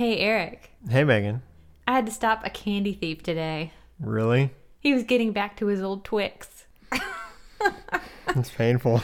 Hey, Eric. Hey, Megan. I had to stop a candy thief today. Really? He was getting back to his old Twix. It's painful.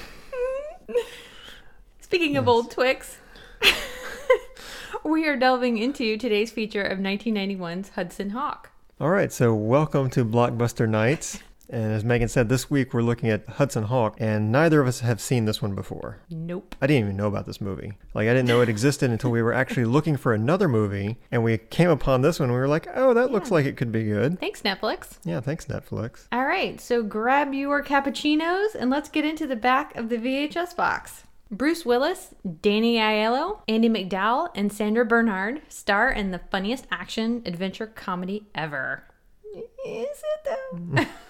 Speaking of old Twix, we are delving into today's feature of 1991's Hudson Hawk. All right, so welcome to Blockbuster Nights. And as Megan said, this week we're looking at Hudson Hawk, and neither of us have seen this one before. Nope. I didn't even know about this movie. Like, I didn't know it existed until we were actually looking for another movie, and we came upon this one, and we were like, oh, that looks like it could be good. Thanks, Netflix. Yeah, thanks, Netflix. All right, so grab your cappuccinos and let's get into the back of the VHS box. Bruce Willis, Danny Aiello, Andie MacDowell, and Sandra Bernhard star in the funniest action adventure comedy ever. Is it though?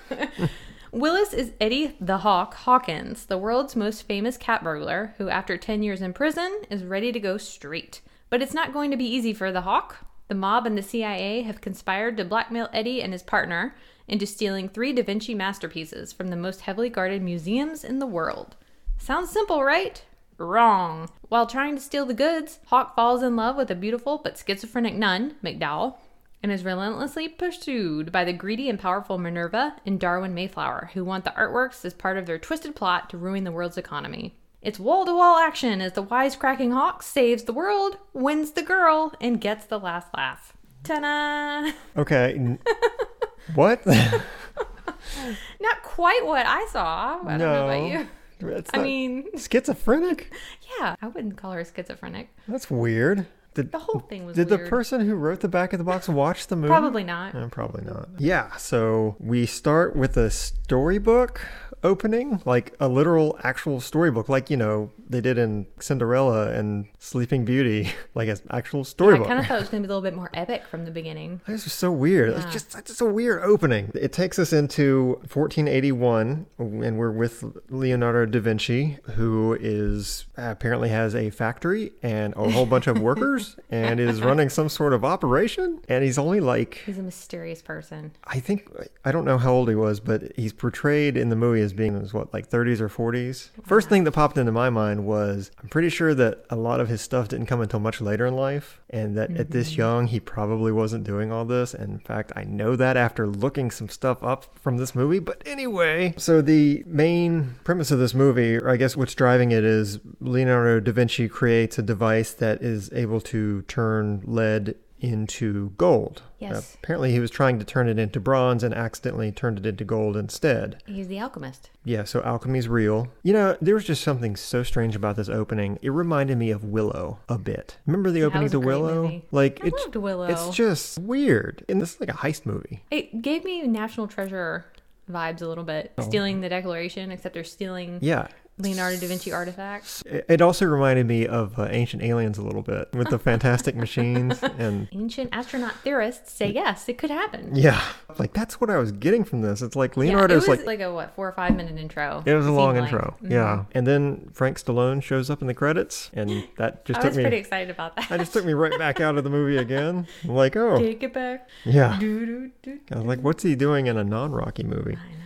Willis is Eddie the Hawk Hawkins, the world's most famous cat burglar, who, after 10 years in prison, is ready to go straight. But it's not going to be easy for the Hawk. The mob and the CIA have conspired to blackmail Eddie and his partner into stealing three Da Vinci masterpieces from the most heavily guarded museums in the world. Sounds simple, right? Wrong. While trying to steal the goods, Hawk falls in love with a beautiful but schizophrenic nun, MacDowell, and is relentlessly pursued by the greedy and powerful Minerva and Darwin Mayflower, who want the artworks as part of their twisted plot to ruin the world's economy. It's wall to wall action as the wisecracking hawk saves the world, wins the girl, and gets the last laugh. Ta da! Okay. what? Not quite what I saw. I don't know about No. I mean, schizophrenic? yeah, I wouldn't call her schizophrenic. That's weird. Did, The whole thing was did weird. the person who wrote the back of the box watch the movie? Probably not. Uh, probably not. Yeah, so we start with a storybook opening, like a literal actual storybook, like, you know, they did in Cinderella and Sleeping Beauty, like an actual storybook. I storybook. kind of thought it was going to be a little bit more epic from the beginning. This was so weird. It's just it's just a weird opening. It takes us into 1481, and we're with Leonardo da Vinci, who is apparently has a factory and a whole bunch of workers, and is running some sort of operation. And he's only like He's a mysterious person. I think I don't know how old he was, but he's portrayed in the movie as being was what like 30s or 40s. First thing that popped into my mind was I'm pretty sure that a lot of his stuff didn't come until much later in life, and that at this mm-hmm. young he probably wasn't doing all this. And in fact, I know that after looking some stuff up from this movie. But anyway, so the main premise of this movie, or I guess what's driving it, is Leonardo da Vinci creates a device that is able to turn lead into gold. Yes. Apparently, he was trying to turn it into bronze and accidentally turned it into gold instead. He's the alchemist. Yeah, so alchemy's real. You know, there was just something so strange about this opening. It reminded me of Willow a bit. Remember the opening to Willow? movie. Like I it's loved Willow. it's just weird. And this is like a heist movie. It gave me National Treasure vibes a little bit. Oh. Stealing the Declaration, except they're stealing Yeah. Leonardo da Vinci artifacts. It also reminded me of uh, Ancient Aliens a little bit with the fantastic machines and Ancient astronaut theorists say yes, it could happen. yeah, like that's what I was getting from this. It's like Yeah, it Leonardo's was like like, a what four or five minute intro. It was a long like. intro, Mhm. yeah. And then Frank Stallone shows up in the credits, and that just I took was me. pretty excited about that. I just took me right back out of the movie again. I'm like, oh, Take it back. yeah. I was like, what's he doing in a non-Rocky movie? I know.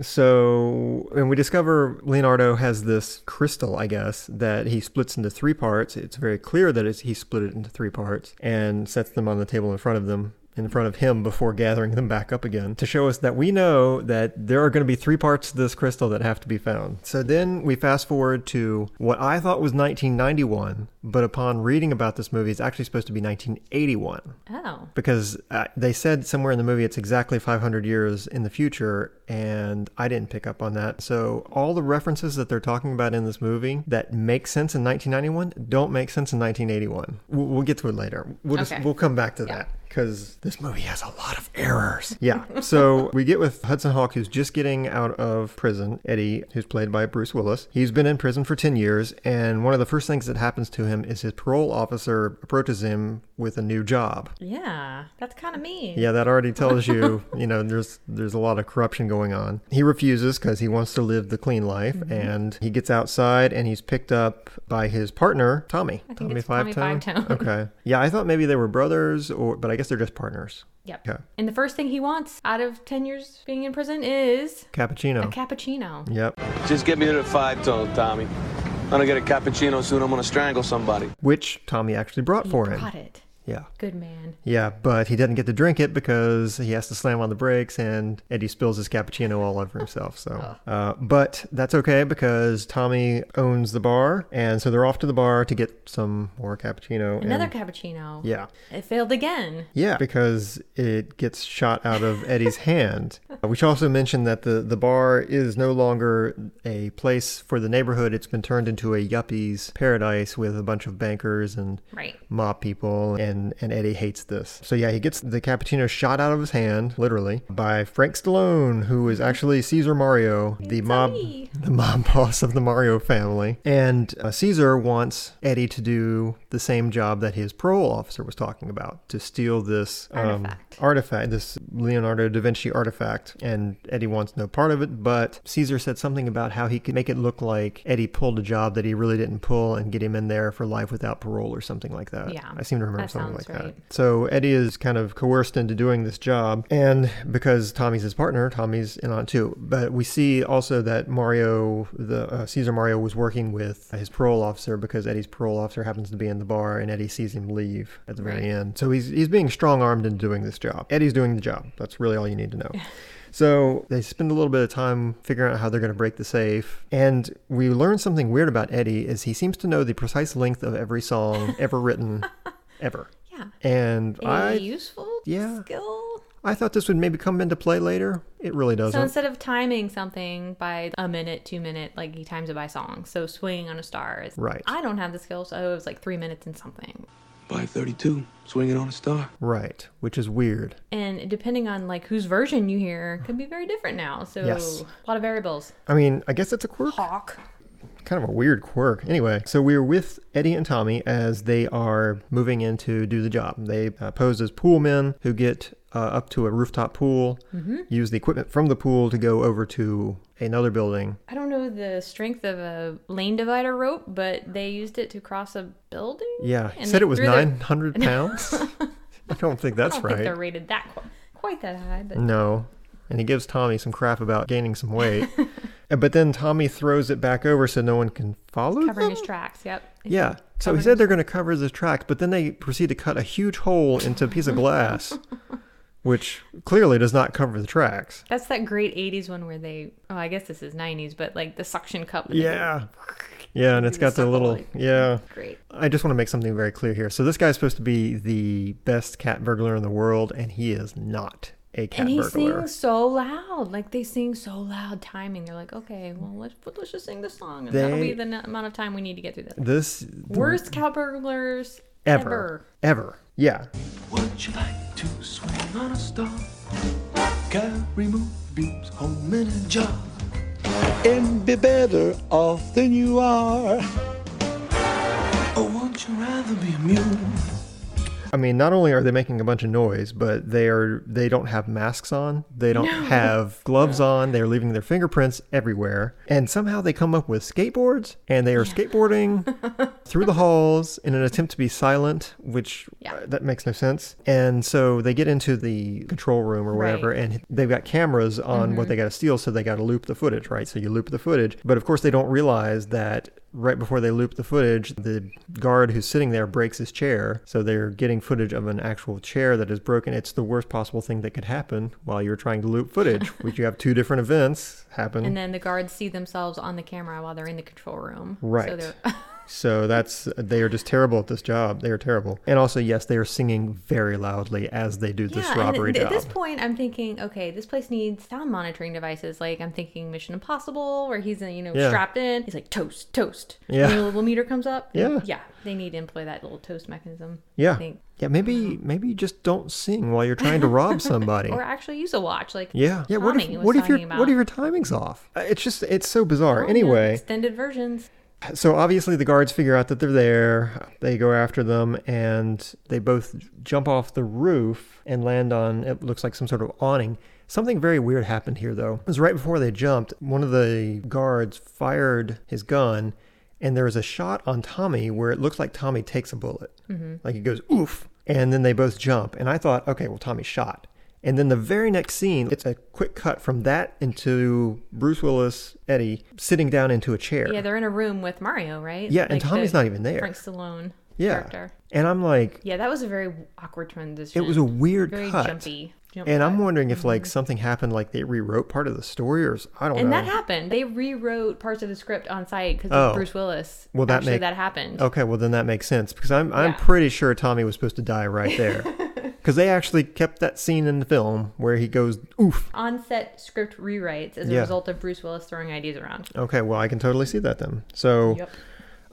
So, and we discover Leonardo has this crystal, I guess, that he splits into three parts. It's very clear that he split it into three parts and sets them on the table in front of them. In front of him before gathering them back up again to show us that we know that there are going to be three parts to this crystal that have to be found. So then we fast forward to what I thought was 1991, but upon reading about this movie, it's actually supposed to be 1981 Oh. because uh, they said somewhere in the movie it's exactly 500 years in the future and i didn't pick up on that so all the references that they're talking about in this movie that make sense in 1991 don't make sense in 1981 we'll, we'll get to it later we'll just Okay. we'll come back to Yeah. that because this movie has a lot of errors yeah so we get with hudson hawk who's just getting out of prison eddie who's played by bruce willis he's been in prison for 10 years and one of the first things that happens to him is his parole officer approaches him with a new job Yeah, that's kind of mean. yeah, that already tells you, you know, there's there's a lot of corruption going on. He refuses because he wants to live the clean life, Mm-hmm. and he gets outside and he's picked up by his partner, Tommy. I think Tommy it's Tommy Five Five-Tone. okay. Yeah, I thought maybe they were brothers, or but I guess they're just partners. Yep. Okay. And the first thing he wants out of 10 years being in prison is cappuccino. a Cappuccino. cappuccino. Yep. Just get me to the five tone, Tommy. I'm gonna get a cappuccino soon. I'm gonna strangle somebody. Which Tommy actually brought He for him. brought it. Yeah. Good man. Yeah, but he doesn't get to drink it because he has to slam on the brakes and Eddie spills his cappuccino all over himself. So, uh, but that's okay because Tommy owns the bar, and so they're off to the bar to get some more cappuccino. Another and- cappuccino. Yeah. It failed again. Yeah, because it gets shot out of Eddie's hand. Uh, We should also mention that the, the bar is no longer a place for the neighborhood. It's been turned into a yuppies paradise with a bunch of bankers and Right. mob people, and, and Eddie hates this. So yeah, he gets the cappuccino shot out of his hand, literally, by Frank Stallone, who is actually Caesar Mario, the mob Tommy. the mob boss of the Mario family. And uh, Caesar wants Eddie to do the same job that his parole officer was talking about to steal this um, Artifact. artifact, this Leonardo da Vinci artifact. And Eddie wants no part of it, but Caesar said something about how he could make it look like Eddie pulled a job that he really didn't pull and get him in there for life without parole or something like that. Yeah, I seem to remember something like right. that. So Eddie is kind of coerced into doing this job, and because Tommy's his partner, Tommy's in on it too. But we see also that Mario, the uh, Caesar Mario, was working with his parole officer because Eddie's parole officer happens to be in the bar, and Eddie sees him leave at the very Right. end. So he's he's being strong armed into doing this job. Eddie's doing the job. That's really all you need to know. So they spend a little bit of time figuring out how they're going to break the safe. And we learn something weird about Eddie is he seems to know the precise length of every song ever written ever. Yeah. And A I useful yeah. skill. I thought this would maybe come into play later. It really doesn't. So instead of timing something by a minute, two minute, like he times it by song. So swinging on a star is Right. I don't have the skill, so it was like three minutes and something. 532, swinging on a star. right, which is weird. And depending on like whose version you hear, could be very different now. So Yes. a lot of variables. I mean, I guess it's a quirk. Hawk. Kind of a weird quirk. Anyway, so we're with Eddie and Tommy as they are moving in to do the job. They uh, pose as pool men who get uh, up to a rooftop pool, use the equipment from the pool to go over to another building. I don't know the strength of a lane divider rope, but they used it to cross a building. Yeah, he And said it was threw their- 900 pounds. I don't think that's I don't think they're right. rated that qu- quite that high, but No. And he gives Tommy some crap about gaining some weight. But then Tommy throws it back over so no one can follow covering them? his tracks. Yep. Yeah. So he said they're going to cover the tracks, but then they proceed to cut a huge hole into a piece of glass, which clearly does not cover the tracks. That's that great 80s one where they, oh, I guess this is 90s, but like the suction cup. and they go, Yeah. Yeah, and it's got the little like- yeah. Great. I just want to make something very clear here. So this guy's supposed to be the best cat burglar in the world, and he is not a cat And he burglar. sings so loud. Like they sing so loud timing. They're like, okay, well, let's, let's just sing this song. And that'll be the n- amount of time we need to get through this. This Worst cat burglars ever, ever. ever, yeah. Would you like to swing on a star? Carry moonbeams home in a jar. And be better off than you are. Or would you rather be immune? I mean, not only are they making a bunch of noise, but they are they don't have masks on. They don't have gloves on. They're leaving their fingerprints everywhere. And somehow they come up with skateboards and they are skateboarding through the halls in an attempt to be silent, which Yeah. uh, that makes no sense. And so they get into the control room or whatever Right. and they've got cameras on what they got to steal, so they got to loop the footage, right? So you loop the footage, but of course they don't realize that right before they loop the footage, the guard who's sitting there breaks his chair. So they're getting footage of an actual chair that is broken. It's the worst possible thing that could happen while you're trying to loop footage, which you have two different events happen. And then the guards see themselves on the camera while they're in the control room. So Right. they're, So that's they are just terrible at this job. They are terrible. And also, yes, they are singing very loudly as they do this yeah, robbery at job. this point, I'm thinking, okay, this place needs sound monitoring devices. Like I'm thinking Mission Impossible, where he's uh, you know Yeah. strapped in. He's like toast, toast. Yeah. And the little meter comes up. Yeah. yeah. They need to employ that little toast mechanism. Yeah, yeah. Maybe maybe you just don't sing while you're trying to rob somebody. Or actually use a watch, like yeah, yeah. What if what if your talking what about. if your timing's off? Uh, It's just it's so bizarre. Oh, yeah, anyway, extended versions. So obviously the guards figure out that they're there. They go after them, and they both jump off the roof and land on it looks like some sort of awning. Something very weird happened here, though. It was right before they jumped. One of the guards fired his gun, and there was a shot on Tommy where it looks like Tommy takes a bullet, mm-hmm. like he goes oof, and then they both jump. And I thought, okay, well Tommy shot. And then the very next scene, it's a quick cut from that into Bruce Willis, Eddie, sitting down into a chair. Yeah, they're in a room with Mario, right? Yeah, and Tommy's not even there. Frank Stallone. Yeah. character. And I'm like, Yeah, that was a very awkward transition. it was a weird very cut. jumpy. jump And I'm wondering if like mm-hmm. something happened, like they rewrote part of the story, or I don't And know. And that happened. They rewrote parts of the script on site because Oh. of Bruce Willis. Well, that Actually, make- that happened. Okay, well then that makes sense because I'm I'm Yeah. pretty sure Tommy was supposed to die right there because they actually kept that scene in the film where he goes oof. On-set script rewrites as a Yeah. result of Bruce Willis throwing ideas around. Okay, well I can totally see that then. So Yep.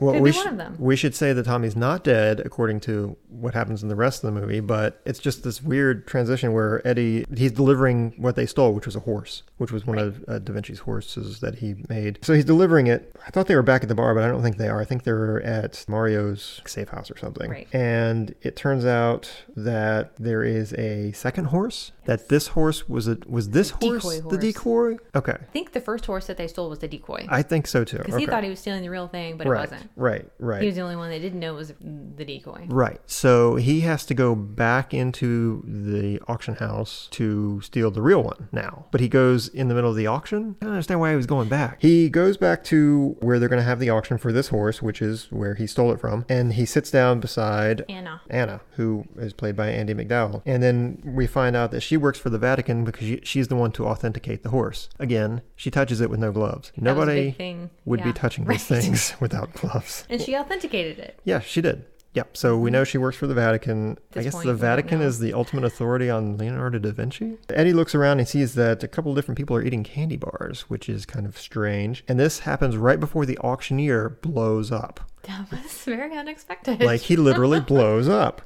Well, Could we be one of them. we should say that Tommy's not dead according to what happens in the rest of the movie, but it's just this weird transition where Eddie he's delivering what they stole, which was a horse, which was one of uh, Da Vinci's horses that he made. So he's delivering it. I thought they were back at the bar, but I don't think they are. I think they're at Mario's safe house or something. Right. And it turns out that there is a second horse. That this horse was a was this horse Decoy the horse. decoy? Okay. I think the first horse that they stole was the decoy. I think so too. Because Okay. he thought he was stealing the real thing, but right. it wasn't. Right. Right. He was the only one that didn't know it was the decoy. Right. So he has to go back into the auction house to steal the real one now. But he goes in the middle of the auction. I don't understand why he was going back. He goes back to where they're going to have the auction for this horse, which is where he stole it from. And he sits down beside Anna. Anna, who is played by Andie MacDowell. And then we find out that she works for the Vatican because she, she's the one to authenticate the horse. Again, she touches it with no gloves. Nobody would be touching Right. these things without gloves. And she authenticated it. Yeah, she did. Yep. So we know she works for the Vatican. I guess point, the Vatican is the ultimate authority on Leonardo da Vinci. Eddie looks around and sees that a couple of different people are eating candy bars, which is kind of strange. And this happens right before the auctioneer blows up. That was very unexpected. Like he literally blows up.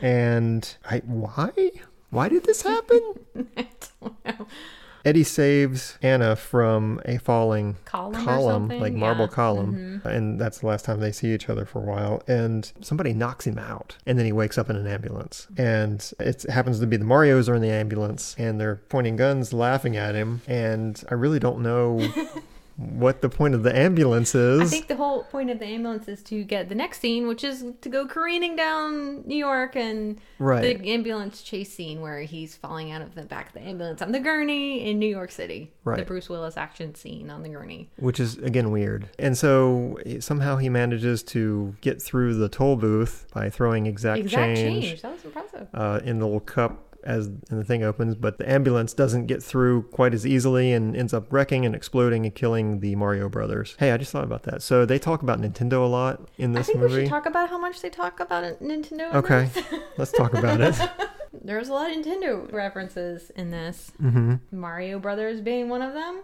And I why? Why did this happen? I don't know. Eddie saves Anna from a falling Column column, like marble Yeah. Mm-hmm. column, and that's the last time they see each other for a while. And somebody knocks him out, and then he wakes up in an ambulance. And it happens to be the Mario's are in the ambulance, and they're pointing guns, laughing at him. And I really don't know what the point of the ambulance is. I think the whole point of the ambulance is to get the next scene, which is to go careening down New York and Right. the ambulance chase scene where he's falling out of the back of the ambulance on the gurney in New York City. Right. The Bruce Willis action scene on the gurney. which is again weird. And so somehow he manages to get through the toll booth by throwing exact, Exact change, change. That was impressive. uh, in the little cup as and the thing opens. But the ambulance doesn't get through quite as easily and ends up wrecking and exploding and killing the Mario brothers. Hey, I just thought about that. So they talk about Nintendo a lot in this I think we movie. should talk about how much they talk about Nintendo. in okay, let's talk about it. There's a lot of Nintendo references in this. hmm Mario Brothers being one of them.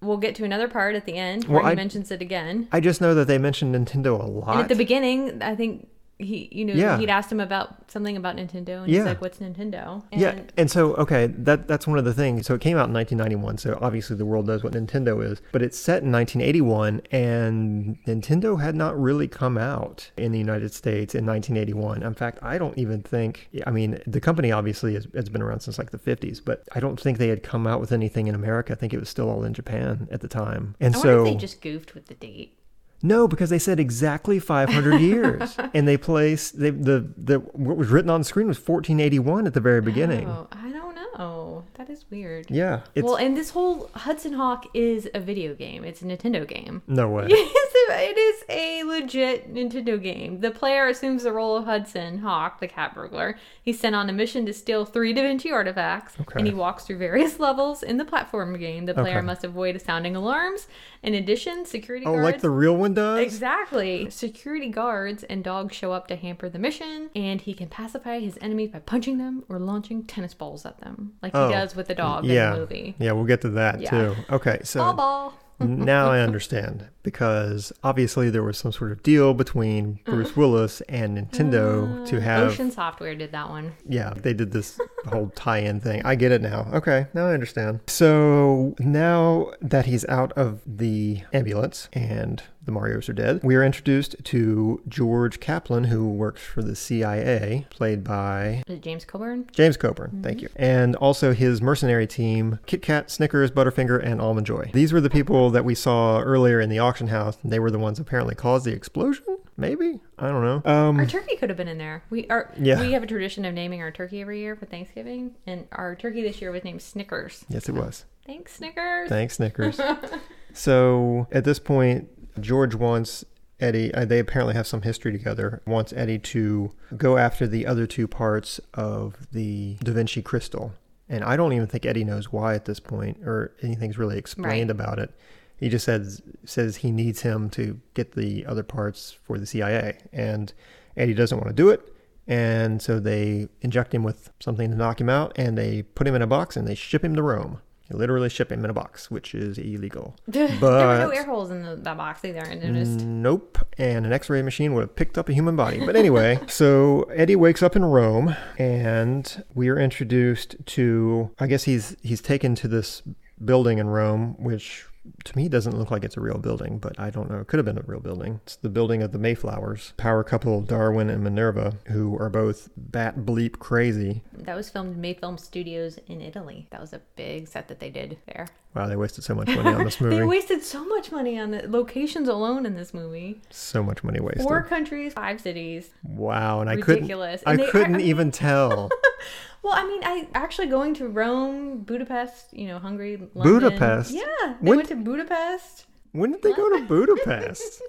hmm We'll get to another part at the end where Well, he I- mentions it again. I just know that they mentioned Nintendo a lot. And at the beginning, I think he, you know, Yeah. he'd asked him about something about Nintendo, and Yeah. he's like, "What's Nintendo?" And yeah, and so okay, that that's one of the things. So it came out in 1991, so obviously the world knows what Nintendo is, but it's set in 1981, and Nintendo had not really come out in the United States in 1981. In fact, I don't even think. I mean, the company obviously has, has been around since like the 50s, but I don't think they had come out with anything in America. I think it was still all in Japan at the time, and I so if they just goofed with the date. No, because they said exactly 500 years, and they placed they, the the what was written on the screen was 1481 at the very beginning. Oh, I don't know. That is weird. Yeah, well, and this whole Hudson Hawk is a video game. It's a Nintendo game. no way. Yes, it is a legit Nintendo game. The player assumes the role of Hudson Hawk, the cat burglar. He's sent on a mission to steal three Da Vinci artifacts, Okay. and he walks through various levels in the platform game. The player Okay. must avoid sounding alarms. In addition, security Oh, guards. like the real one does? Exactly. Security guards and dogs show up to hamper the mission, and he can pacify his enemies by punching them or launching tennis balls at them, like Oh, he does with the dog yeah. in the movie. Yeah, we'll get to that Yeah. too. Okay, so Ball ball. Now I understand because obviously there was some sort of deal between Bruce mm. Willis and Nintendo to mm. have Ocean Software did that one. yeah, they did this whole tie-in thing. I get it now. Okay, now I understand. So now that he's out of the ambulance and the Marios are dead, we are introduced to George Kaplan, who works for the CIA, played by Is it James Coburn? James Coburn, thank you. And also his mercenary team, Kit Kat, Snickers, Butterfinger, and Almond Joy. These were the people that we saw earlier in the auction house, and they were the ones apparently caused the explosion? Maybe? I don't know. Our Um, turkey could have been in there. We are Yeah. we have a tradition of naming our turkey every year for Thanksgiving, and our turkey this year was named Snickers. yes, it was. Thanks, Snickers. Thanks, Snickers. so at this point, George wants Eddie, uh, they apparently have some history together, wants Eddie to go after the other two parts of the Da Vinci crystal. And I don't even think Eddie knows why at this point or anything's really explained Right. about it. He just says says he needs him to get the other parts for the CIA. And Eddie doesn't want to do it. And so they inject him with something to knock him out and they put him in a box and they ship him to Rome. They literally ship him in a box, which is illegal. there were no air holes in the, that box either. I noticed. Nope. And an x ray machine would have picked up a human body. But anyway, so Eddie wakes up in Rome and we are introduced to I guess he's he's taken to this building in Rome, which to me it doesn't look like it's a real building, but I don't know. It could have been a real building. It's the building of the Mayflowers. Power couple Darwin and Minerva, who are both bat bleep crazy. That was filmed in Mayfilm Studios in Italy. That was a big set that they did there. Wow, they wasted so much money on this movie. They wasted so much money on the locations alone in this movie. so much money wasted. Four countries, five cities. Wow, and I couldn't And I couldn't mean- even tell. Well, I mean, I actually going to Rome, Budapest, you know, Hungary, London. Budapest? Yeah, they When- went to Budapest. When did they go to Budapest?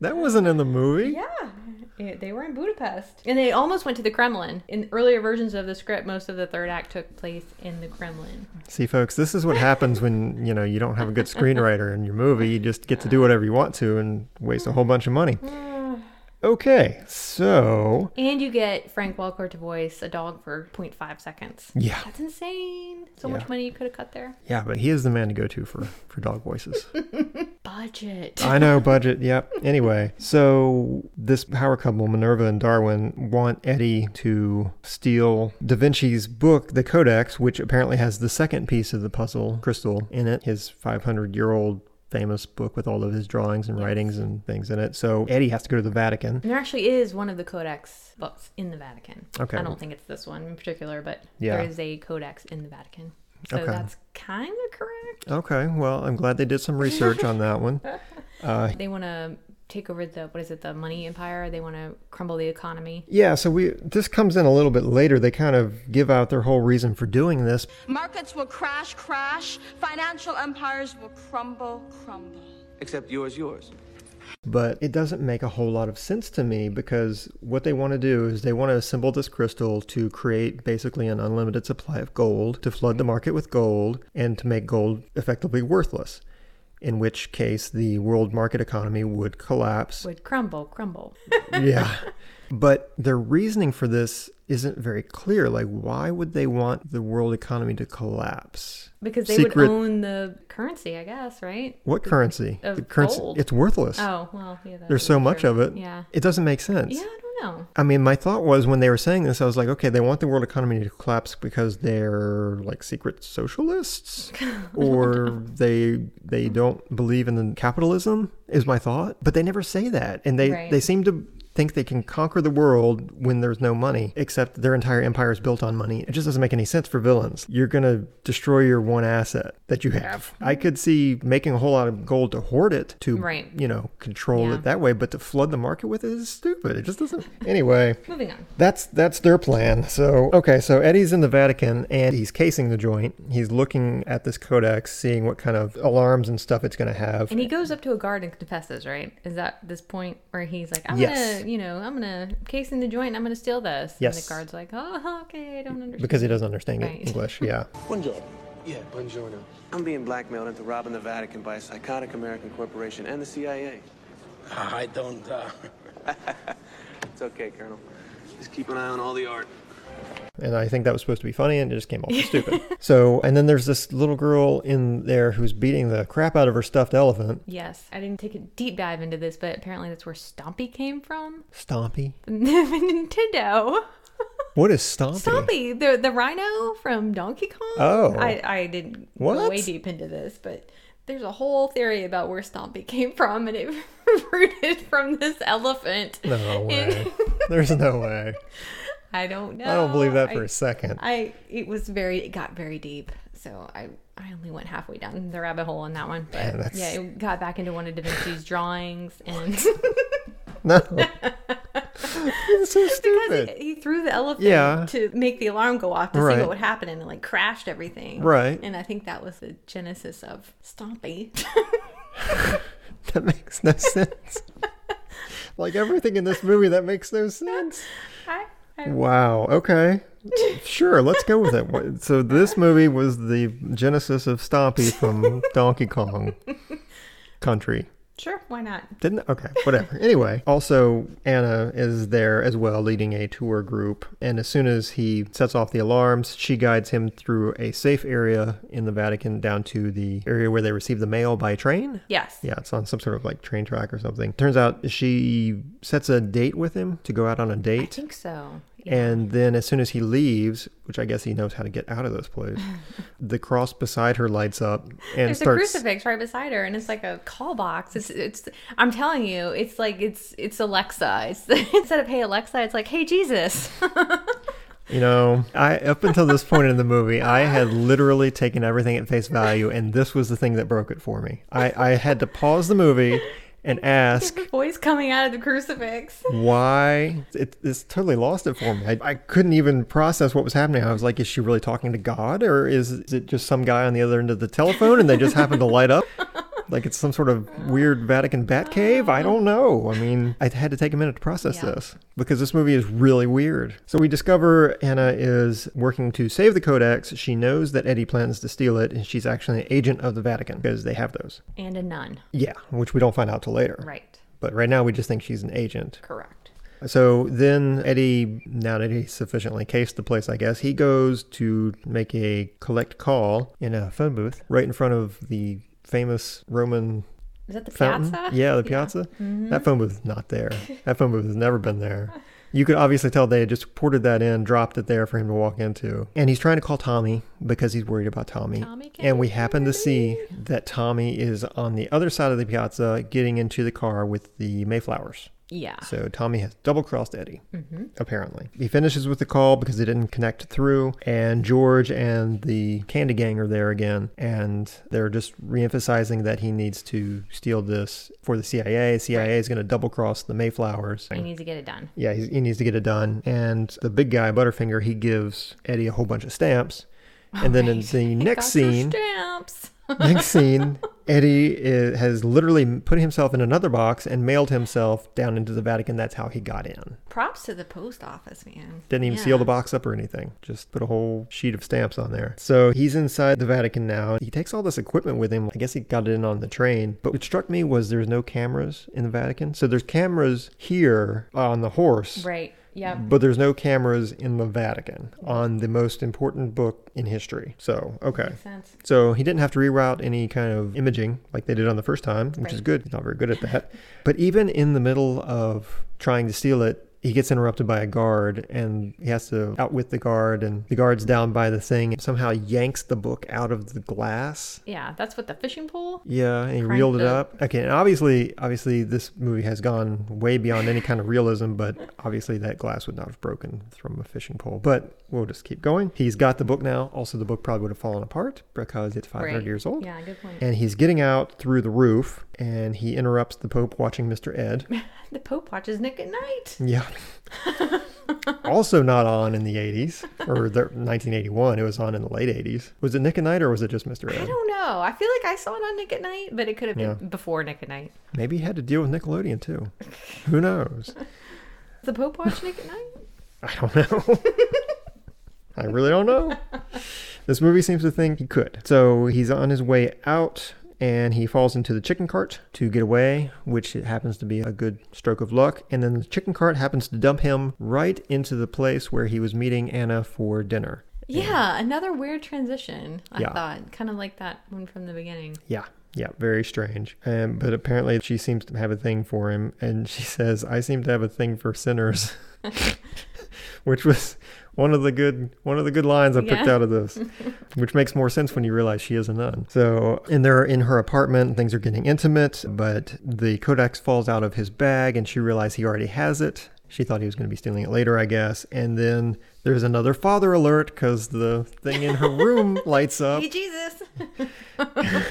That wasn't in the movie. Yeah, Yeah, they were in Budapest, and they almost went to the Kremlin. In earlier versions of the script, most of the third act took place in the Kremlin. See, folks, this is what happens when you know you don't have a good screenwriter in your movie. You just get to do whatever you want to and waste a whole bunch of money. Mm. Okay, so And you get Frank Welker to voice a dog for 0.5 seconds. yeah, That's insane. So Yeah. much money you could have cut there. yeah, but he is the man to go to for for dog voices. Budget. I know budget. Yep. Anyway, so this power couple, Minerva and Darwin, want Eddie to steal Da Vinci's book, the Codex, which apparently has the second piece of the puzzle crystal in it. His 500 year old famous book with all of his drawings and writings and things in it. So Eddie has to go to the Vatican. There actually is one of the Codex books in the Vatican. Okay. I don't think it's this one in particular, but Yeah. there is a Codex in the Vatican. So Okay. that's kind of correct. Okay. Well, I'm glad they did some research on that one. Uh, They want to take over the what is it, the money empire? They want to crumble the economy. yeah. So we this comes in a little bit later. They kind of give out their whole reason for doing this. Markets will crash, crash. Financial empires will crumble, crumble. Except yours, yours. but it doesn't make a whole lot of sense to me because what they want to do is they want to assemble this crystal to create basically an unlimited supply of gold to flood the market with gold and to make gold effectively worthless in which case the world market economy would collapse Would crumble, crumble. yeah but their reasoning for this isn't very clear like why would they want the world economy to collapse Because they Secret- would own the currency, I guess, right? what currency of the currency gold. it's worthless Oh, well, yeah. there's so much of it Yeah. it doesn't make sense Yeah, I don't know. I mean, my thought was when they were saying this, I was like, okay, they want the world economy to collapse because they're like secret socialists, or they they don't believe in the capitalism. Is my thought, but they never say that, and they Right. they seem to think they can conquer the world when there's no money, except their entire empire is built on money. It just doesn't make any sense for villains. You're gonna destroy your one asset that you have. I could see making a whole lot of gold to hoard it to, Right. you know, control Yeah. it that way, but to flood the market with it is stupid. It just doesn't. Anyway. Moving on. That's that's their plan. So okay, so Eddie's in the Vatican and he's casing the joint. He's looking at this codex, seeing what kind of alarms and stuff it's going to have. And he goes up to a guard and confesses, right? Is that this point where he's like, I'm Yes. gonna, you know, I'm gonna case in the joint, I'm gonna steal this. Yes. And the guard's like, oh, okay, I don't understand. because he doesn't understand Right. English. Yeah. Buongiorno. Yeah, buongiorno. I'm being blackmailed into robbing the Vatican by a psychotic American corporation and the CIA. I don't, uh... It's okay, Colonel. Just keep an eye on all the art. And I think that was supposed to be funny and it just came off as stupid. So, and then there's this little girl in there who's beating the crap out of her stuffed elephant. Yes, I didn't take a deep dive into this, but apparently that's where Stompy came from. Stompy. Nintendo. What is Stompy? Stompy, the the rhino from Donkey Kong. Oh. I, I didn't What? go way deep into this, but there's a whole theory about where Stompy came from, and it rooted from this elephant. No way. There's no way. I don't know. I don't believe that for I- a second. I it was very it got very deep, so I I only went halfway down the rabbit hole on that one. But Man, yeah, it got back into one of Da Vinci's drawings, and No. it's so because stupid. he, he threw the elephant Yeah. to make the alarm go off to see what would happen, and it like crashed everything. Right. And I think that was the genesis of Stompy. That makes no sense. like everything in this movie that makes no sense. I, Wow. Okay. Sure. Let's go with it. So this movie was the genesis of Stompy from Donkey Kong Country. Sure, why not? Didn't okay, whatever. Anyway, also Anna is there as well, leading a tour group. And as soon as he sets off the alarms, she guides him through a safe area in the Vatican down to the area where they receive the mail by train. Yes. Yeah, it's on some sort of like train track or something. Turns out she sets a date with him to go out on a date. I think so. Yeah. And then as soon as he leaves, which I guess he knows how to get out of this place, the cross beside her lights up and There's a crucifix right beside her, and it's like a call box. It's, it's. I'm telling you, it's like it's, it's Alexa. It's instead of Hey Alexa, it's like Hey Jesus. You know, I up until this point in the movie, I had literally taken everything at face value, and this was the thing that broke it for me. I, I had to pause the movie and ask voice coming out of the crucifix. why. It, it's totally lost it for me. I, I couldn't even process what was happening. I was like, is she really talking to God, or is, is it just some guy on the other end of the telephone and they just happen to light up? Like it's some sort of weird Vatican bat cave? I don't know. I mean, I had to take a minute to process Yeah. this because this movie is really weird. So we discover Anna is working to save the Codex. She knows that Eddie plans to steal it, and she's actually an agent of the Vatican because they have those. And a nun. Yeah, which we don't find out till later. Right. But right now we just think she's an agent. Correct. So then Eddie, now that he's sufficiently cased the place, I guess, he goes to make a collect call in a phone booth right in front of the famous Roman Is that the fountain. piazza? Mm-hmm. Yeah, the piazza. That phone booth is not there. That phone booth has never been there. You could obviously tell they had just ported that in, dropped it there for him to walk into. And he's trying to call Tommy because he's worried about Tommy. Tommy and we happen to see that Tommy is on the other side of the piazza getting into the car with the Mayflowers. Yeah. So Tommy has double crossed Eddie, mm-hmm. apparently. He finishes with the call because it didn't connect through, and George and the Candy Gang are there again, and they're just reemphasizing that he needs to steal this for the CIA. CIA is going to double cross the Mayflowers. He needs to get it done. Yeah, he's, he needs to get it done. And the big guy, Butterfinger, he gives Eddie a whole bunch of stamps. And then in the next scene, Stamps. Next scene, Eddie i has literally put himself in another box and mailed himself down into the Vatican. That's how he got in. Props to the post office, man. Didn't even Yeah. seal the box up or anything. Just put a whole sheet of stamps on there. So he's inside the Vatican now. He takes all this equipment with him. I guess he got it in on the train. But what struck me was there's no cameras in the Vatican. So there's cameras here on the horse. Right. Yep. But there's no cameras in the Vatican on the most important book in history. So, okay. Makes sense. So he didn't have to reroute any kind of imaging like they did on the first time, which is good. He's not very good at that. but even in the middle of trying to steal it, he gets interrupted by a guard and he has to outwit the guard and the guard's down by the thing and somehow yanks the book out of the glass. Yeah, that's what the fishing pole. Yeah, and he reeled it up. Okay, and obviously, obviously, this movie has gone way beyond any kind of realism. But obviously, that glass would not have broken from a fishing pole. But we'll just keep going. He's got the book now. Also, the book probably would have fallen apart because it's 500 Right. years old. Yeah, good point. And he's getting out through the roof, and he interrupts the Pope watching Mr. Ed. the Pope watches Nick at Nite. Yeah. also not on in the 80s or the 1981. It was on in the late 80s. Was it Nick at Nite or was it just Mr. I don't know. I feel like I saw it on Nick at Nite, but it could have been Yeah. before Nick at Nite. Maybe he had to deal with Nickelodeon too. Who knows? The Pope watch Nick at Nite? I don't know. I really don't know. This movie seems to think he could. So he's on his way out and he falls into the chicken cart to get away, which happens to be a good stroke of luck. And then the chicken cart happens to dump him right into the place where he was meeting Anna for dinner. Yeah, another weird transition. I Yeah. thought, kind of like that one from the beginning. Yeah. Yeah, very strange. Um, but apparently she seems to have a thing for him, and she says, "I seem to have a thing for sinners," which was one of the good one of the good lines I picked out of this, which makes more sense when you realize she is a nun. So, and they're in her apartment, things are getting intimate, but the codex falls out of his bag, and she realizes he already has it. She thought he was going to be stealing it later, I guess. And then there's another father alert because the thing in her room lights up. Hey, Jesus!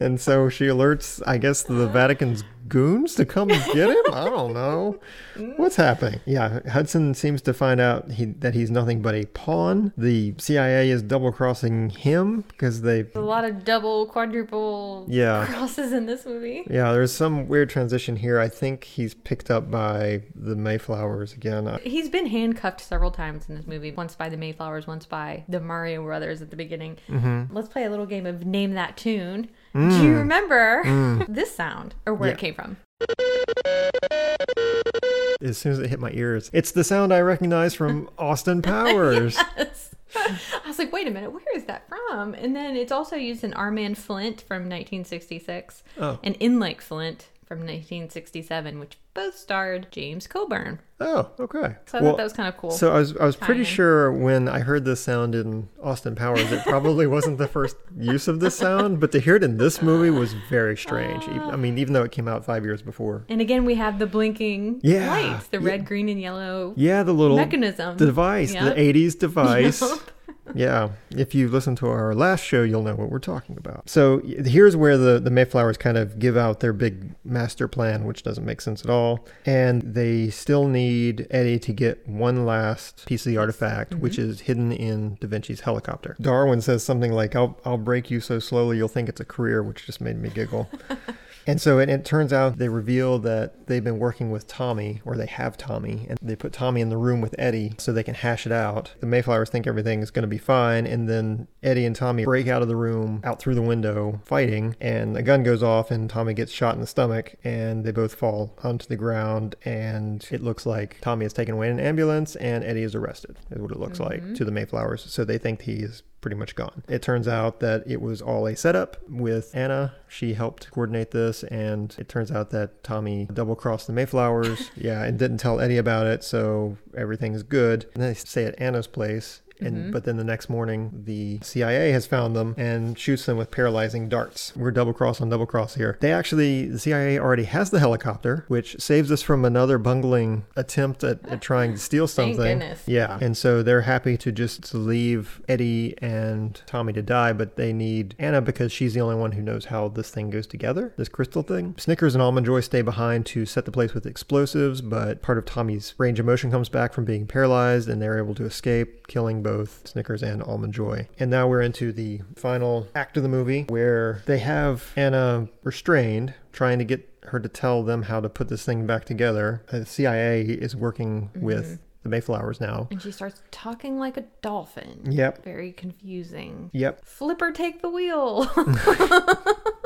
And so she alerts, I guess, the Vatican's goons to come and get him? I don't know. What's happening? Yeah, Hudson seems to find out he, that he's nothing but a pawn. The CIA is double crossing him because they. A lot of double, quadruple Yeah. crosses in this movie. Yeah, there's some weird transition here. I think he's picked up by the Mayflowers again. He's been handcuffed several times in this movie. Once by the Mayflowers, once by the Mario Brothers at the beginning. Mm-hmm. Let's play a little game of name that tune. Mm. Do you remember this sound or where it came from? As soon as it hit my ears, it's the sound I recognize from Austin Powers. Yes. I was like, wait a minute, where is that from? And then it's also used in Our Man Flint from 1966 Oh. and In Like Flint from 1967, which both starred James Coburn. Oh, okay. So I thought that was kind of cool. So I was I was pretty sure when I heard this sound in Austin Powers, it probably wasn't the first use of this sound, but to hear it in this movie was very strange. Even- uh, I mean, even though it came out five years before. And again, we have the blinking Yeah, lights, the yeah. red, green, and yellow. Yeah, the little Mechanism. The device, Yep. the '80s device. Yup. Yeah, if you listen to our last show, you'll know what we're talking about. So here's where the, the Mayflowers kind of give out their big master plan, which doesn't make sense at all. And they still need Eddie to get one last piece of the artifact, which mm-hmm. is hidden in Da Vinci's helicopter. Darwin says something like, I'll, I'll break you so slowly you'll think it's a career, which just made me giggle. And so it, it turns out they reveal that they've been working with Tommy, or they have Tommy, and they put Tommy in the room with Eddie so they can hash it out. The Mayflowers think everything is going to be fine, and then Eddie and Tommy break out of the room, out through the window, fighting, and a gun goes off, and Tommy gets shot in the stomach, and they both fall onto the ground, and it looks like Tommy is taken away in an ambulance, and Eddie is arrested, is what it looks like mm-hmm. to the Mayflowers. So they think he is pretty much gone. It turns out that it was all a setup with Anna. She helped coordinate this, and it turns out that Tommy double crossed the Mayflowers. yeah, and didn't tell Eddie about it, so everything's good. And they stay at Anna's place. And mm-hmm. but then the next morning, the CIA has found them and shoots them with paralyzing darts. We're double cross on double cross here. They actually, the CIA already has the helicopter, which saves us from another bungling attempt at, at trying to steal Thank something. goodness. Yeah. And so they're happy to just to leave Eddie and Tommy to die, but they need Anna because she's the only one who knows how this thing goes together, this crystal thing. Snickers and Almond Joy stay behind to set the place with explosives, but part of Tommy's range of motion comes back from being paralyzed and they're able to escape, killing both Snickers and Almond Joy. And now we're into the final act of the movie where they have Anna restrained, trying to get her to tell them how to put this thing back together. Uh, the CIA is working mm-hmm. with the Mayflowers now. And she starts talking like a dolphin. Yep. Very confusing. Yep. Flipper, take the wheel.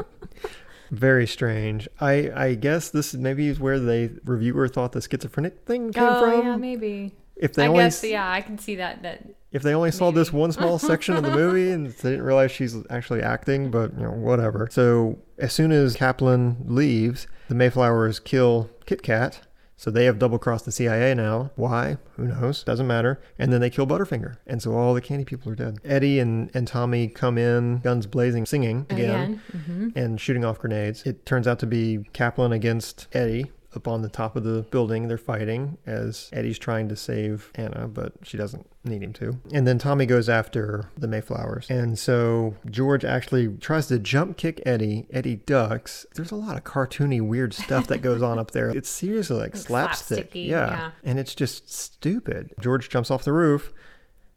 Very strange. I I guess this is maybe is where the reviewer thought the schizophrenic thing came oh, from. yeah, maybe. If they I only guess, yeah, I can see that. That if they only saw this one small section of the movie and they didn't realize she's actually acting, but you know whatever. So as soon as Kaplan leaves, the Mayflowers kill Kit Kat. So they have double crossed the CIA now. Why? Who knows? Doesn't matter. And then they kill Butterfinger. And so all the candy people are dead. Eddie and, and Tommy come in, guns blazing, singing again. again. and shooting off grenades. It turns out to be Kaplan against Eddie up on the top of the building. They're fighting as Eddie's trying to save Anna, but she doesn't need him to. And then Tommy goes after the Mayflowers. And so George actually tries to jump kick Eddie. Eddie ducks. There's a lot of cartoony, weird stuff that goes on up there. It's seriously like slapstick. yeah. yeah. And it's just stupid. George jumps off the roof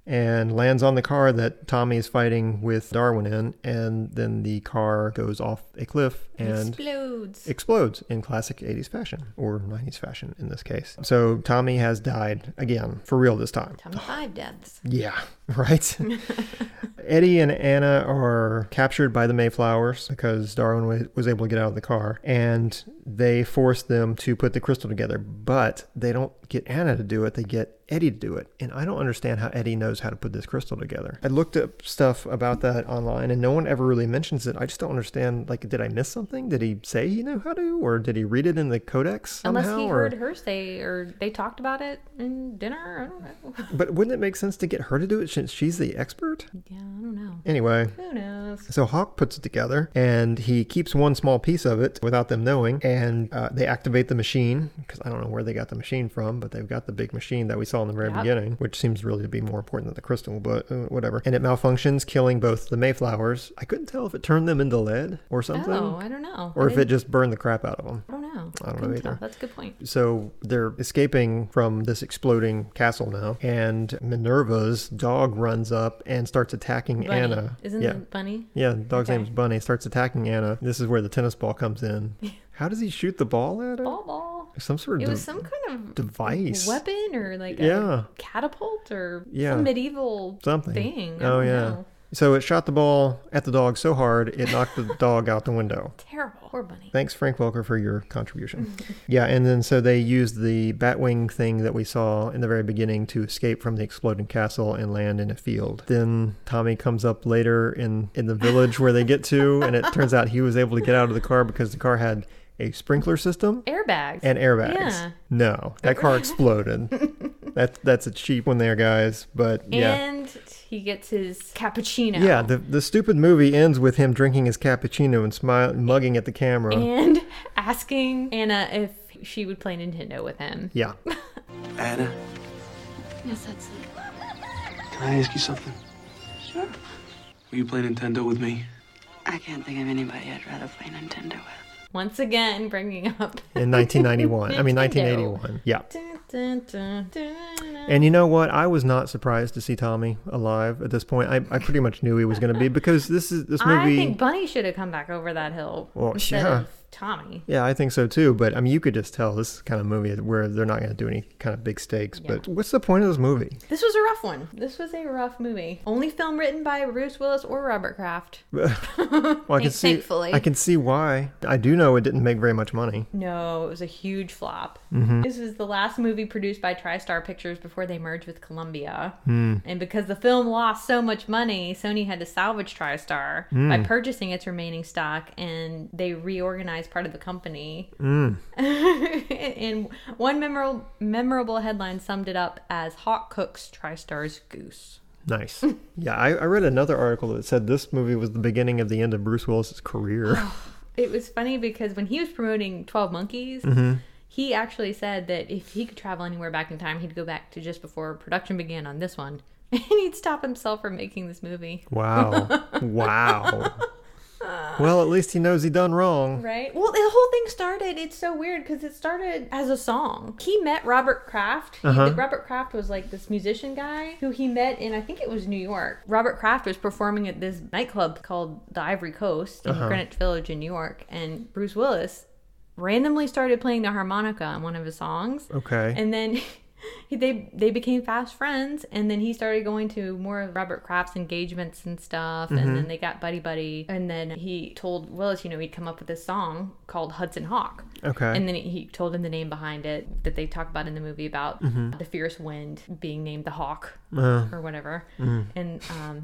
and lands on the car that Tommy is fighting with Darwin in, and then the car goes off a cliff and explodes. explodes in classic 80s fashion, or 90s fashion in this case. So Tommy has died again, for real this time. Tommy five deaths. Yeah, right? Eddie and Anna are captured by the Mayflowers because Darwin was able to get out of the car, and they force them to put the crystal together. But they don't get Anna to do it, they get Eddie to do it. And I don't understand how Eddie knows how to put this crystal together. I looked up stuff about that online, and no one ever really mentions it. I just don't understand. Like, did I miss something? Did he say he knew how to, or did he read it in the codex somehow? Unless he or- heard her say, or they talked about it in dinner. I don't know. But wouldn't it make sense to get her to do it since she's the expert? yeah, I don't know. Anyway, Who knows? So Hawk puts it together and he keeps one small piece of it without them knowing. And uh, they activate the machine because I don't know where they got the machine from, but they've got the big machine that we saw in the very Yep. beginning, which seems really to be more important than the crystal, but uh, whatever. And it malfunctions, killing both the Mayflowers. I couldn't tell if it turned them into lead or something. Oh, I don't know. Or I if it didn't- just burned the crap out of them. I don't know. I don't know Couldn't tell. either. That's a good point. So they're escaping from this exploding castle now, and Minerva's dog runs up and starts attacking Bunny. Anna. Isn't yeah, it Bunny? yeah. The dog's Okay. name is Bunny. Starts attacking Anna. This is where the tennis ball comes in. How does he shoot the ball at her? Ball ball. Some sort of It was de- some kind of device. weapon or like Yeah. a catapult or Yeah. some medieval something. thing. Oh yeah. know. So it shot the ball at the dog so hard it knocked the dog out the window. Terrible. Poor bunny. Thanks, Frank Welker, for your contribution. yeah, and then so they used the Batwing thing that we saw in the very beginning to escape from the exploding castle and land in a field. Then Tommy comes up later in, in the village where they get to, and it turns out he was able to get out of the car because the car had a sprinkler system Airbags. and airbags. Yeah. No, that car exploded. that, that's a cheap one there, guys. But yeah. And he gets his cappuccino. Yeah, the, the stupid movie ends with him drinking his cappuccino and smiling, mugging at the camera. And asking Anna if she would play Nintendo with him. yeah. Anna, Yes, that's it. can I ask you something? Sure. Will you play Nintendo with me? I can't think of anybody I'd rather play Nintendo with. Once again, bringing up. in 1991. I mean, 1981. Yeah. Dun, dun, dun. And you know what? I was not surprised to see Tommy alive at this point. I, I pretty much knew he was going to be because this is this movie. I think Bunny should have come back over that hill Well, yeah. of Tommy. yeah, I think so too. But I mean, you could just tell this kind of movie where they're not going to do any kind of big stakes. But what's the point of this movie? This was a rough one. This was a rough movie. Only film written by Bruce Willis or Robert Kraft. Well, I can see. Thankfully. I can see why. I do know it didn't make very much money. No, it was a huge flop. Mm-hmm. This was the last movie produced by TriStar Pictures before they merged with Columbia. Hmm. And because the film lost so much money, Sony had to salvage TriStar Hmm. by purchasing its remaining stock and they reorganized part of the company. Hmm. and one memorable, memorable headline summed it up as Hawk cooks TriStar's goose. Nice. yeah, I, I read another article that said this movie was the beginning of the end of Bruce Willis's career. It was funny because when he was promoting 12 Monkeys, Mm-hmm. he actually said that if he could travel anywhere back in time, he'd go back to just before production began on this one. And he'd stop himself from making this movie. Wow. wow. Well, at least he knows he done wrong. Right? Well, the whole thing started, it's so weird because it started as a song. He met Robert Kraft. He, Uh-huh. Robert Kraft was like this musician guy who he met in, I think it was New York. Robert Kraft was performing at this nightclub called the Ivory Coast in Uh-huh. Greenwich Village in New York. And Bruce Willis randomly started playing the harmonica on one of his songs. Okay. And then they they became fast friends and then he started going to more of Robert Kraft's engagements and stuff Mm-hmm. and then they got buddy buddy and then he told Willis, you know, he'd come up with this song called Hudson Hawk. Okay. And then he told him the name behind it that they talk about in the movie about Mm-hmm. the fierce wind being named the hawk Uh, or whatever. mm. And um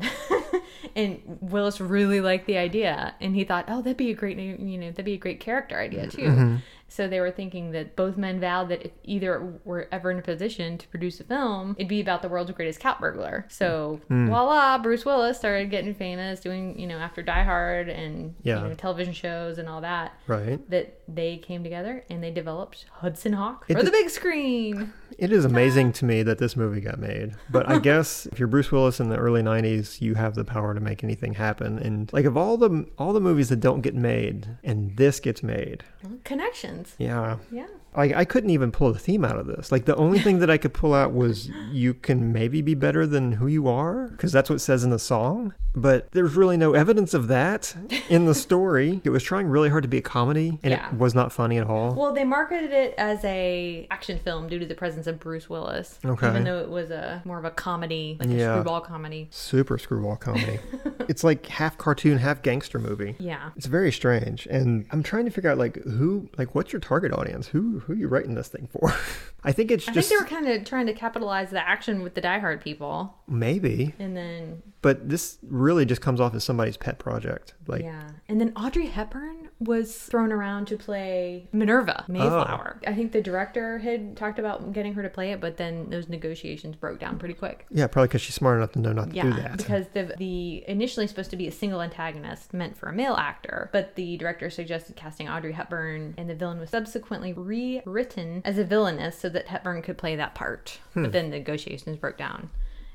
and Willis really liked the idea and he thought, "Oh, that'd be a great name, you know, that'd be a great character idea too." Mm-hmm. So they were thinking that both men vowed that if either were ever in a position to produce a film, it'd be about the world's greatest cat burglar. So Hmm. voila, Bruce Willis started getting famous, doing you know after Die Hard and Yeah. you know television shows and all that. right. That they came together and they developed Hudson Hawk It for the big screen. It is amazing to me that this movie got made. But I guess if you're Bruce Willis in the early '90s, you have the power to make anything happen. And like of all the all the movies that don't get made, and this gets made, Connections. yeah. Yeah. Like I couldn't even pull the theme out of this. Like the only thing that I could pull out was you can maybe be better than who you are because that's what it says in the song. But there's really no evidence of that in the story. It was trying really hard to be a comedy and Yeah. it was not funny at all. Well, they marketed it as a action film due to the presence of Bruce Willis. Okay. Even though it was a more of a comedy, like Yeah. a screwball comedy. Super screwball comedy. it's like half cartoon, half gangster movie. Yeah. It's very strange, and I'm trying to figure out like who, like what's your target audience? Who, who are you writing this thing for? I think it's I just think they were kind of trying to capitalize the action with the Die Hard people, maybe, and then but this really just comes off as somebody's pet project. Like, yeah, and then Audrey Hepburn was thrown around to play Minerva Mayflower. Oh. I think the director had talked about getting her to play it, but then those negotiations broke down pretty quick. yeah, probably because she's smart enough to know not to Yeah, do that. because the the initially supposed to be a single antagonist meant for a male actor, but the director suggested casting Audrey Hepburn, and the villain was subsequently rewritten as a villainess so that Hepburn could play that part. Hmm. But then the negotiations broke down.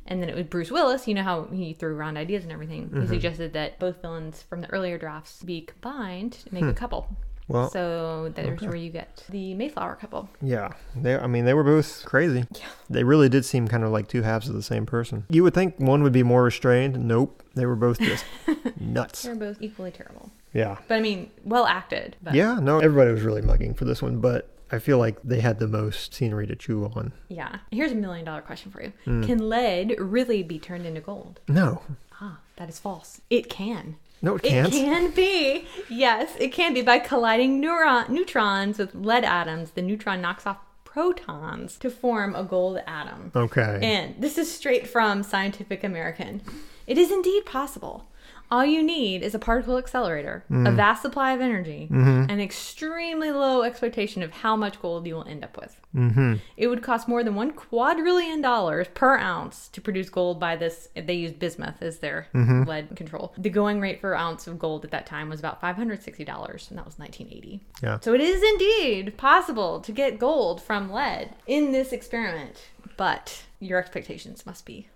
And then it was Bruce Willis. You know how he threw around ideas and everything. Mm-hmm. He suggested that both villains from the earlier drafts be combined to make Hmm. a couple. Well, So there's where you get the Mayflower couple. yeah, they. I mean, they were both crazy. Yeah. They really did seem kind of like two halves of the same person. You would think one would be more restrained. Nope, they were both just nuts. They're both equally terrible. Yeah. But I mean, well acted. But Yeah, no, everybody was really mugging for this one, but I feel like they had the most scenery to chew on. Yeah. Here's a million dollar question for you. Hmm. Can lead really be turned into gold? No, Ah, that is false. It can. no, it It can't. It can be. Yes, it can be by colliding neuron- neutrons with lead atoms. The neutron knocks off protons to form a gold atom. Okay. And this is straight from Scientific American. It is indeed possible. All you need is a particle accelerator, a mm-hmm. vast supply of energy, mm-hmm. an extremely low expectation of how much gold you will end up with. Mm-hmm. It would cost more than one quadrillion dollars per ounce to produce gold by this. They used bismuth as their mm-hmm. lead control. The going rate for ounce of gold at that time was about $560, and that was 1980. Yeah. So it is indeed possible to get gold from lead in this experiment, but your expectations must be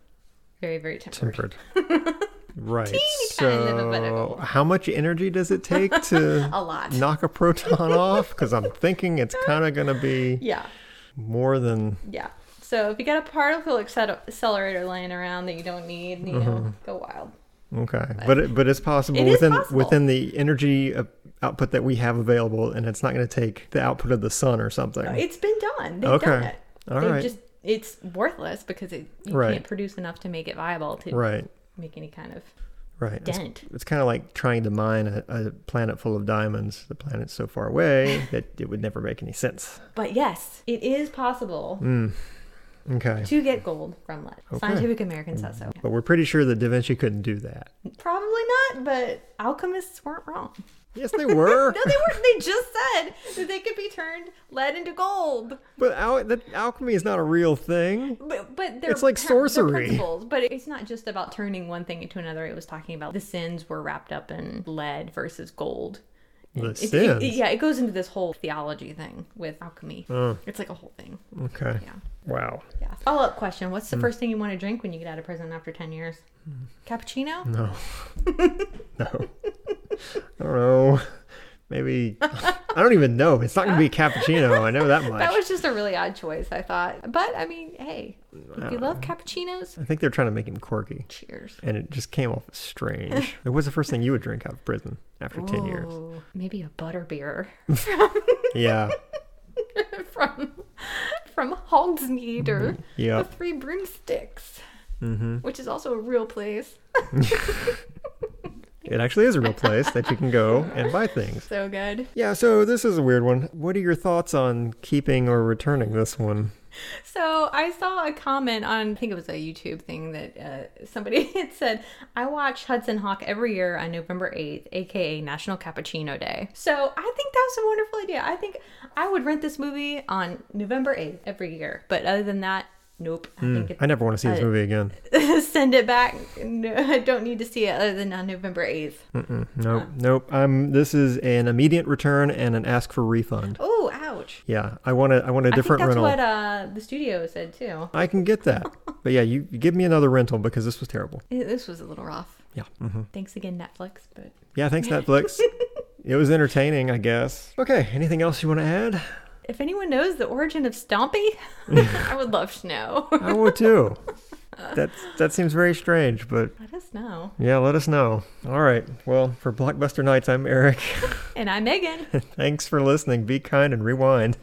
very, very tempered. Tempered. right. tiny little bit of So, how much energy does it take to A lot. knock a proton off? Because I'm thinking it's kind of going to be Yeah, more than. yeah. So if you got a particle accelerator laying around that you don't need, you know, go wild. Okay, but it, but it's possible It within possible. within the energy uh, output that we have available, and it's not going to take the output of the sun or something. It's been done. They've Okay. done it. All right. just it's worthless because it, you Right. can't produce enough to make it viable to Right, make any kind of right. It's, dent. it's kind of like trying to mine a, a planet full of diamonds. The planet's so far away that it would never make any sense. But yes, it is possible Mm. Okay, to get gold from lead. Okay. Scientific American says so. Mm. but we're pretty sure that Da Vinci couldn't do that. Probably not, but alchemists weren't wrong. Yes, they were. No, they weren't. They just said that they could be turned lead into gold. but al- that alchemy is not a real thing. But, but they're It's like sorcery. principles. But it's not just about turning one thing into another. It was talking about the sins were wrapped up in lead versus gold. The It- it- yeah, it goes into this whole theology thing with alchemy. It's like a whole thing. Okay. Yeah. Wow. Yeah. Follow up question: What's the Hmm. first thing you want to drink when you get out of prison after ten years? Cappuccino. No. no. I don't know. Maybe I don't even know. It's not going to be a cappuccino. I know that much. That was just a really odd choice, I thought. But I mean, hey, if you love cappuccinos, I think they're trying to make him quirky, cheers. and it just came off strange. it was the first thing you would drink out of prison after ten years. Maybe a butter beer Yeah. from from Hogsmeade or Yep. the Three Broomsticks, Mm-hmm. which is also a real place. It actually is a real place that you can go and buy things. So good. Yeah, so this is a weird one. What are your thoughts on keeping or returning this one? So I saw a comment on, I think it was a YouTube thing that uh, somebody had said, I watch Hudson Hawk every year on November 8th, aka National Cappuccino Day. So I think that's a wonderful idea. I think I would rent this movie on November 8th every year. But other than that, nope. I think I never want to see this Uh, movie again. send it back. No, I don't need to see it other than on November 8th. Mm-mm, Nope, nope. Um, this is an immediate return and an ask for refund. Oh, ouch. Yeah, I want a, I want a I think different that's rental. what uh, the studio said too. I can get that, but yeah, you, you give me another rental because this was terrible. It- This was a little rough. Yeah. hmm Thanks again, Netflix. But Yeah. Thanks, Netflix. it was entertaining, I guess. Okay. Anything else you want to add? If anyone knows the origin of Stompy, I would love to know. I would too. That that seems very strange, but Let us know. yeah, let us know. All right. Well, for Blockbuster Nights, I'm Eric. And I'm Megan. Thanks for listening. Be kind and rewind.